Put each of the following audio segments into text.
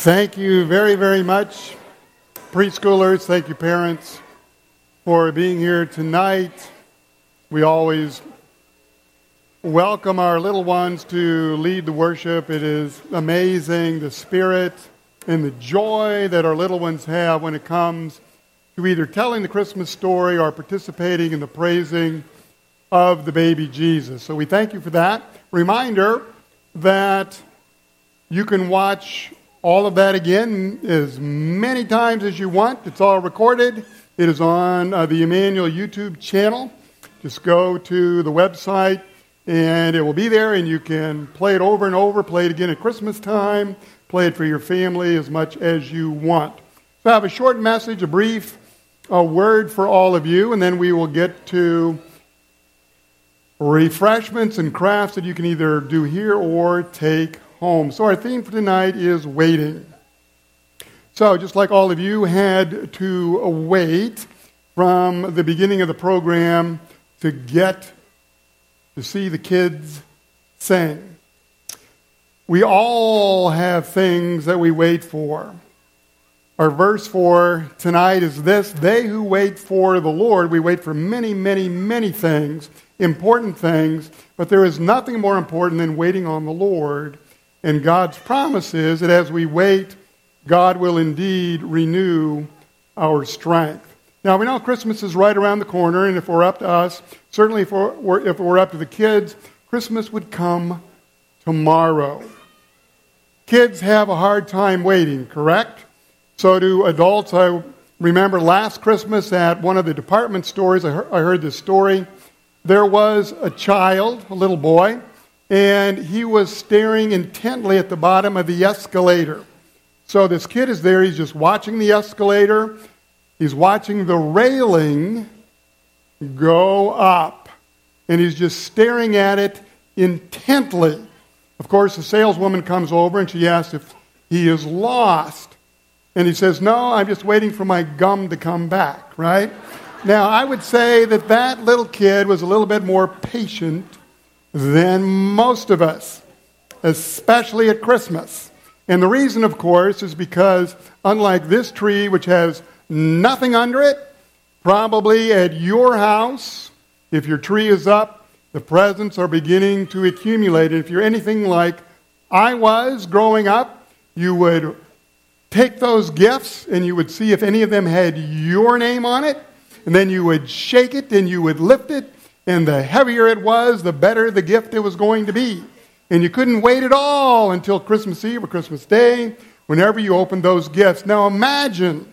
Thank you very, very much, preschoolers. Thank you, parents, for being here tonight. We always welcome our little ones to lead the worship. It is amazing the spirit and the joy that our little ones have when it comes to either telling the Christmas story or participating in the praising of the baby Jesus. So we thank you for that. Reminder that you can watch all of that again as many times as you want. It's all recorded. It is on uh, the Emmanuel YouTube channel. Just go to the website and it will be there, and you can play it over and over, play it again at Christmas time, play it for your family as much as you want. So I have a short message, a brief a word for all of you, and then we will get to refreshments and crafts that you can either do here or take home. So, our theme for tonight is waiting. So, just like all of you had to wait from the beginning of the program to get to see the kids sing, we all have things that we wait for. Our verse for tonight is this They who wait for the Lord, we wait for many, many, many things important things, but there is nothing more important than waiting on the Lord. And God's promise is that as we wait, God will indeed renew our strength. Now, we know Christmas is right around the corner, and if we're up to us, certainly if we're, if we're up to the kids, Christmas would come tomorrow. Kids have a hard time waiting, correct? So do adults. I remember last Christmas at one of the department stores, I heard this story there was a child, a little boy, and he was staring intently at the bottom of the escalator. So this kid is there, he's just watching the escalator, he's watching the railing go up, and he's just staring at it intently. Of course, the saleswoman comes over and she asks if he is lost. And he says, No, I'm just waiting for my gum to come back, right? Now, I would say that that little kid was a little bit more patient than most of us, especially at Christmas. And the reason, of course, is because unlike this tree, which has nothing under it, probably at your house, if your tree is up, the presents are beginning to accumulate. And if you're anything like I was growing up, you would take those gifts and you would see if any of them had your name on it and then you would shake it and you would lift it, and the heavier it was, the better the gift it was going to be. And you couldn't wait at all until Christmas Eve or Christmas Day whenever you opened those gifts. Now imagine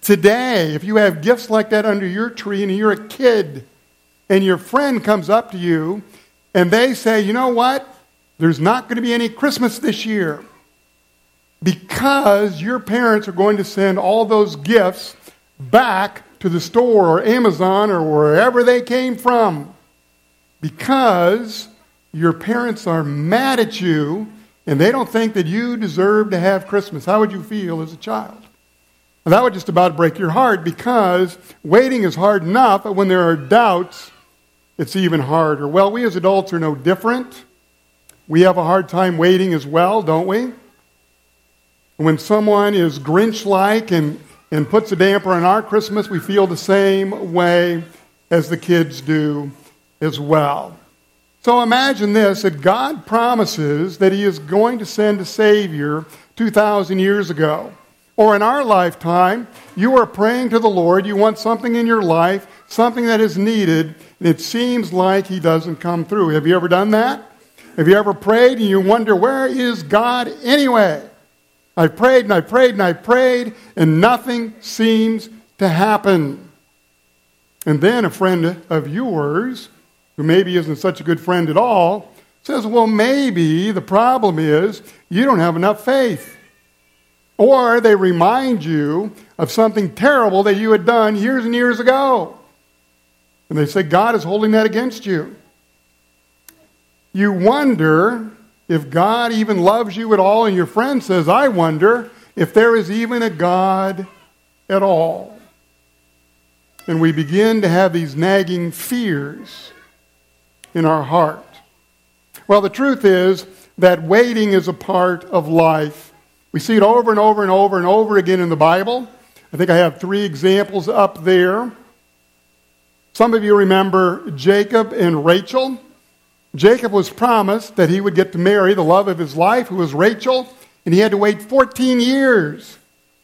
today if you have gifts like that under your tree and you're a kid and your friend comes up to you and they say, you know what? There's not going to be any Christmas this year because your parents are going to send all those gifts back to the store or Amazon or wherever they came from because your parents are mad at you and they don't think that you deserve to have Christmas. How would you feel as a child? That would just about break your heart because waiting is hard enough, but when there are doubts, it's even harder. Well, we as adults are no different. We have a hard time waiting as well, don't we? When someone is Grinch like and and puts a damper on our Christmas, we feel the same way as the kids do as well. So imagine this that God promises that He is going to send a Savior 2,000 years ago. Or in our lifetime, you are praying to the Lord, you want something in your life, something that is needed, and it seems like He doesn't come through. Have you ever done that? Have you ever prayed and you wonder, where is God anyway? I've prayed and I've prayed and I've prayed, and nothing seems to happen. And then a friend of yours, who maybe isn't such a good friend at all, says, Well, maybe the problem is you don't have enough faith. Or they remind you of something terrible that you had done years and years ago. And they say, God is holding that against you. You wonder if God even loves you at all, and your friend says, I wonder if there is even a God at all. And we begin to have these nagging fears in our heart. Well, the truth is that waiting is a part of life. We see it over and over and over and over again in the Bible. I think I have three examples up there. Some of you remember Jacob and Rachel. Jacob was promised that he would get to marry the love of his life, who was Rachel, and he had to wait 14 years.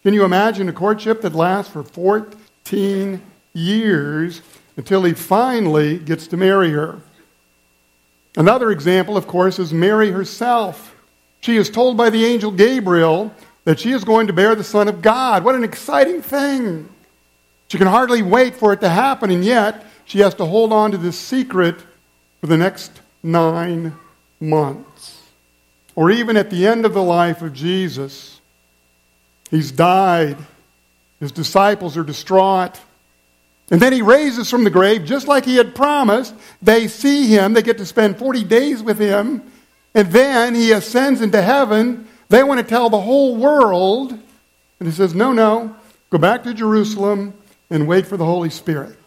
Can you imagine a courtship that lasts for 14 years until he finally gets to marry her? Another example, of course, is Mary herself. She is told by the angel Gabriel that she is going to bear the Son of God. What an exciting thing! She can hardly wait for it to happen, and yet she has to hold on to this secret for the next nine months. Or even at the end of the life of Jesus, he's died, his disciples are distraught. And then he raises from the grave, just like he had promised. They see him, they get to spend 40 days with him, and then he ascends into heaven. They want to tell the whole world. And he says, No, no, go back to Jerusalem and wait for the Holy Spirit.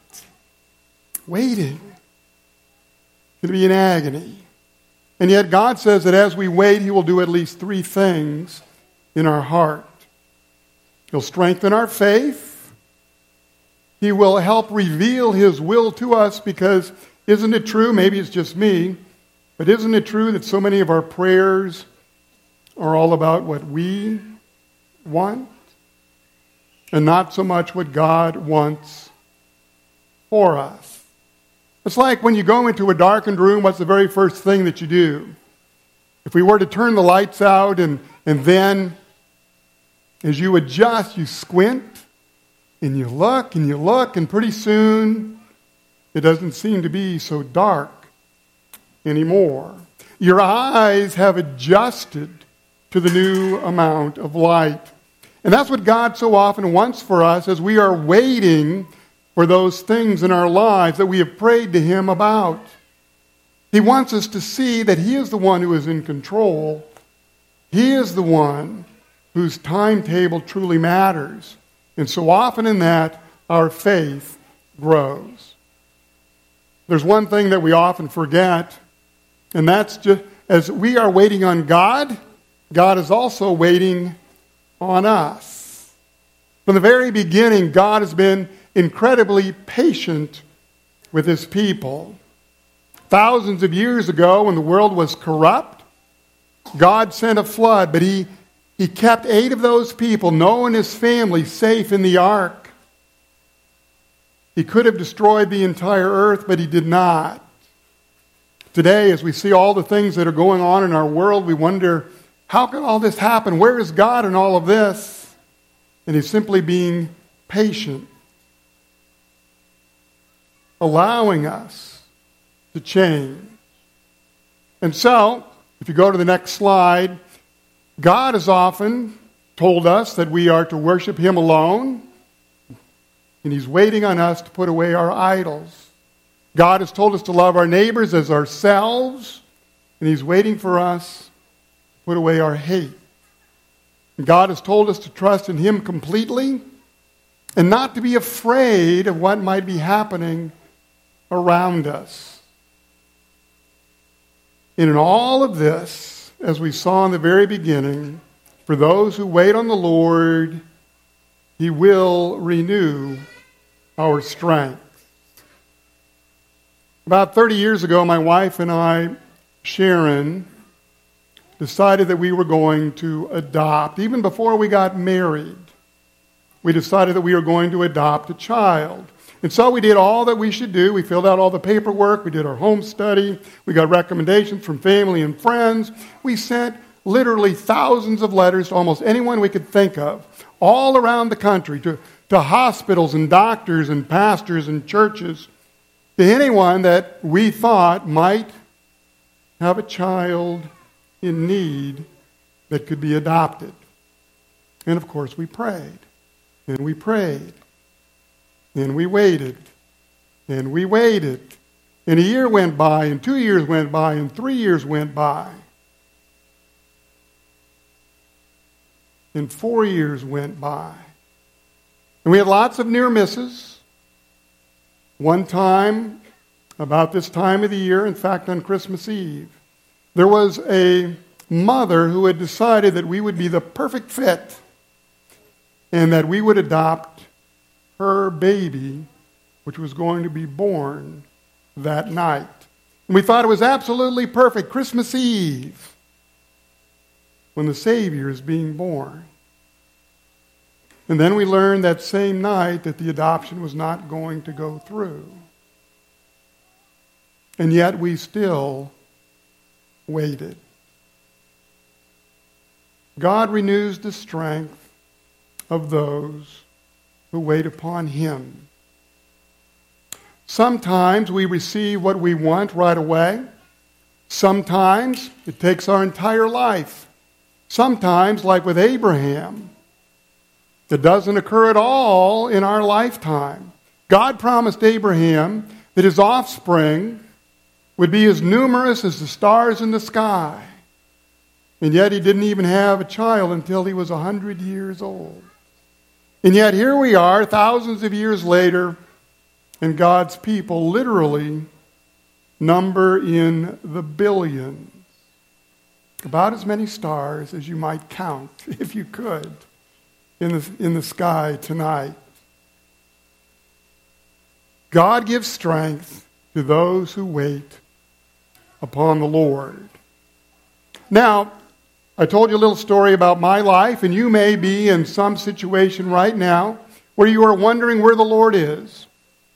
Waiting. Going to be in agony. And yet God says that as we wait, he will do at least three things in our heart. He'll strengthen our faith. He will help reveal His will to us because isn't it true? Maybe it's just me, but isn't it true that so many of our prayers are all about what we want and not so much what God wants for us? It's like when you go into a darkened room, what's the very first thing that you do? If we were to turn the lights out and, and then as you adjust, you squint and you look and you look, and pretty soon it doesn't seem to be so dark anymore. Your eyes have adjusted to the new amount of light. And that's what God so often wants for us as we are waiting for those things in our lives that we have prayed to Him about. He wants us to see that He is the one who is in control. He is the one whose timetable truly matters. And so often in that, our faith grows. There's one thing that we often forget, and that's just as we are waiting on God, God is also waiting on us. From the very beginning, God has been incredibly patient with his people. Thousands of years ago, when the world was corrupt, God sent a flood, but he he kept eight of those people, Noah and his family, safe in the ark. He could have destroyed the entire earth, but he did not. Today, as we see all the things that are going on in our world, we wonder how could all this happen? Where is God in all of this? And he's simply being patient, allowing us to change. And so, if you go to the next slide, God has often told us that we are to worship Him alone, and He's waiting on us to put away our idols. God has told us to love our neighbors as ourselves, and He's waiting for us to put away our hate. God has told us to trust in Him completely and not to be afraid of what might be happening around us. And in all of this, as we saw in the very beginning, for those who wait on the Lord, He will renew our strength. About 30 years ago, my wife and I, Sharon, decided that we were going to adopt. Even before we got married, we decided that we were going to adopt a child. And so we did all that we should do. We filled out all the paperwork. We did our home study. We got recommendations from family and friends. We sent literally thousands of letters to almost anyone we could think of, all around the country, to, to hospitals and doctors and pastors and churches, to anyone that we thought might have a child in need that could be adopted. And of course, we prayed. And we prayed. And we waited. And we waited. And a year went by, and two years went by, and three years went by. And four years went by. And we had lots of near misses. One time, about this time of the year, in fact, on Christmas Eve, There was a mother who had decided that we would be the perfect fit and that we would adopt her baby, which was going to be born that night. And we thought it was absolutely perfect. Christmas Eve, when the Savior is being born. And then we learned that same night that the adoption was not going to go through. And yet we still waited. God renews the strength of those who wait upon Him. Sometimes we receive what we want right away. Sometimes it takes our entire life. Sometimes, like with Abraham, it doesn't occur at all in our lifetime. God promised Abraham that his offspring would be as numerous as the stars in the sky. And yet he didn't even have a child until he was 100 years old. And yet here we are, thousands of years later, and God's people literally number in the billions. About as many stars as you might count, if you could, in the, in the sky tonight. God gives strength to those who wait upon the Lord. Now, I told you a little story about my life, and you may be in some situation right now where you are wondering where the Lord is.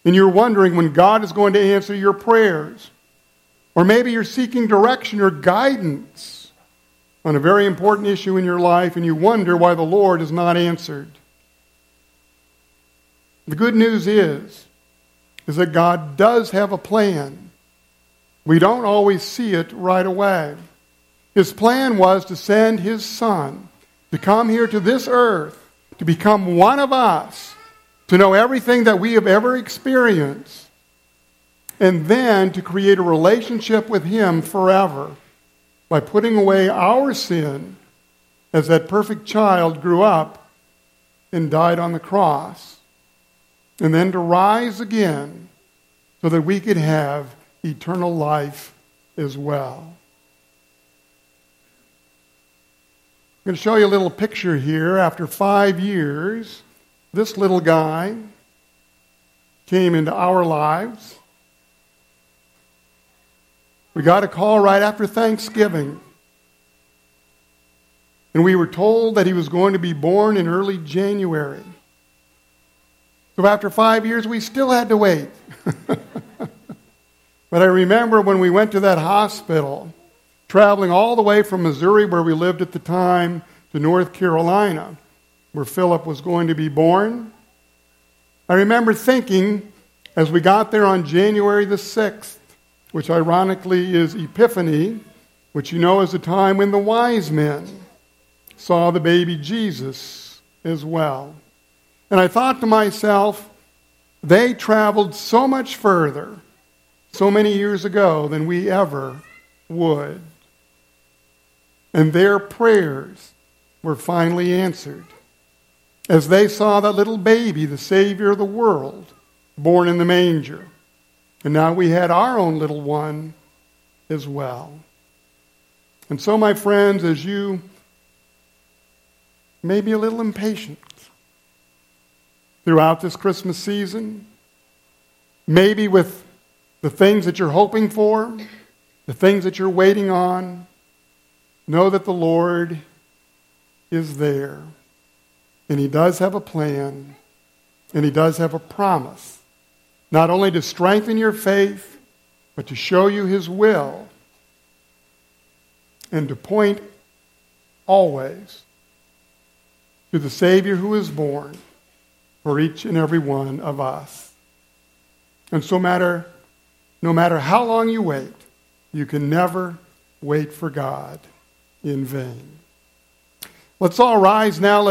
And you're wondering when God is going to answer your prayers. Or maybe you're seeking direction or guidance on a very important issue in your life, and you wonder why the Lord is not answered. The good news is, is that God does have a plan. We don't always see it right away. His plan was to send his son to come here to this earth, to become one of us, to know everything that we have ever experienced, and then to create a relationship with him forever by putting away our sin as that perfect child grew up and died on the cross, and then to rise again so that we could have eternal life as well. I'm going to show you a little picture here. After five years, this little guy came into our lives. We got a call right after Thanksgiving. And we were told that he was going to be born in early January. So after five years, we still had to wait. but I remember when we went to that hospital traveling all the way from Missouri, where we lived at the time, to North Carolina, where Philip was going to be born. I remember thinking as we got there on January the 6th, which ironically is Epiphany, which you know is the time when the wise men saw the baby Jesus as well. And I thought to myself, they traveled so much further so many years ago than we ever would and their prayers were finally answered. As they saw that little baby, the Savior of the world, born in the manger. And now we had our own little one as well. And so, my friends, as you may be a little impatient throughout this Christmas season, maybe with the things that you're hoping for, the things that you're waiting on, Know that the Lord is there. And He does have a plan. And He does have a promise. Not only to strengthen your faith, but to show you His will. And to point always to the Savior who is born for each and every one of us. And so matter, no matter how long you wait, you can never wait for God in vain. Let's all rise now.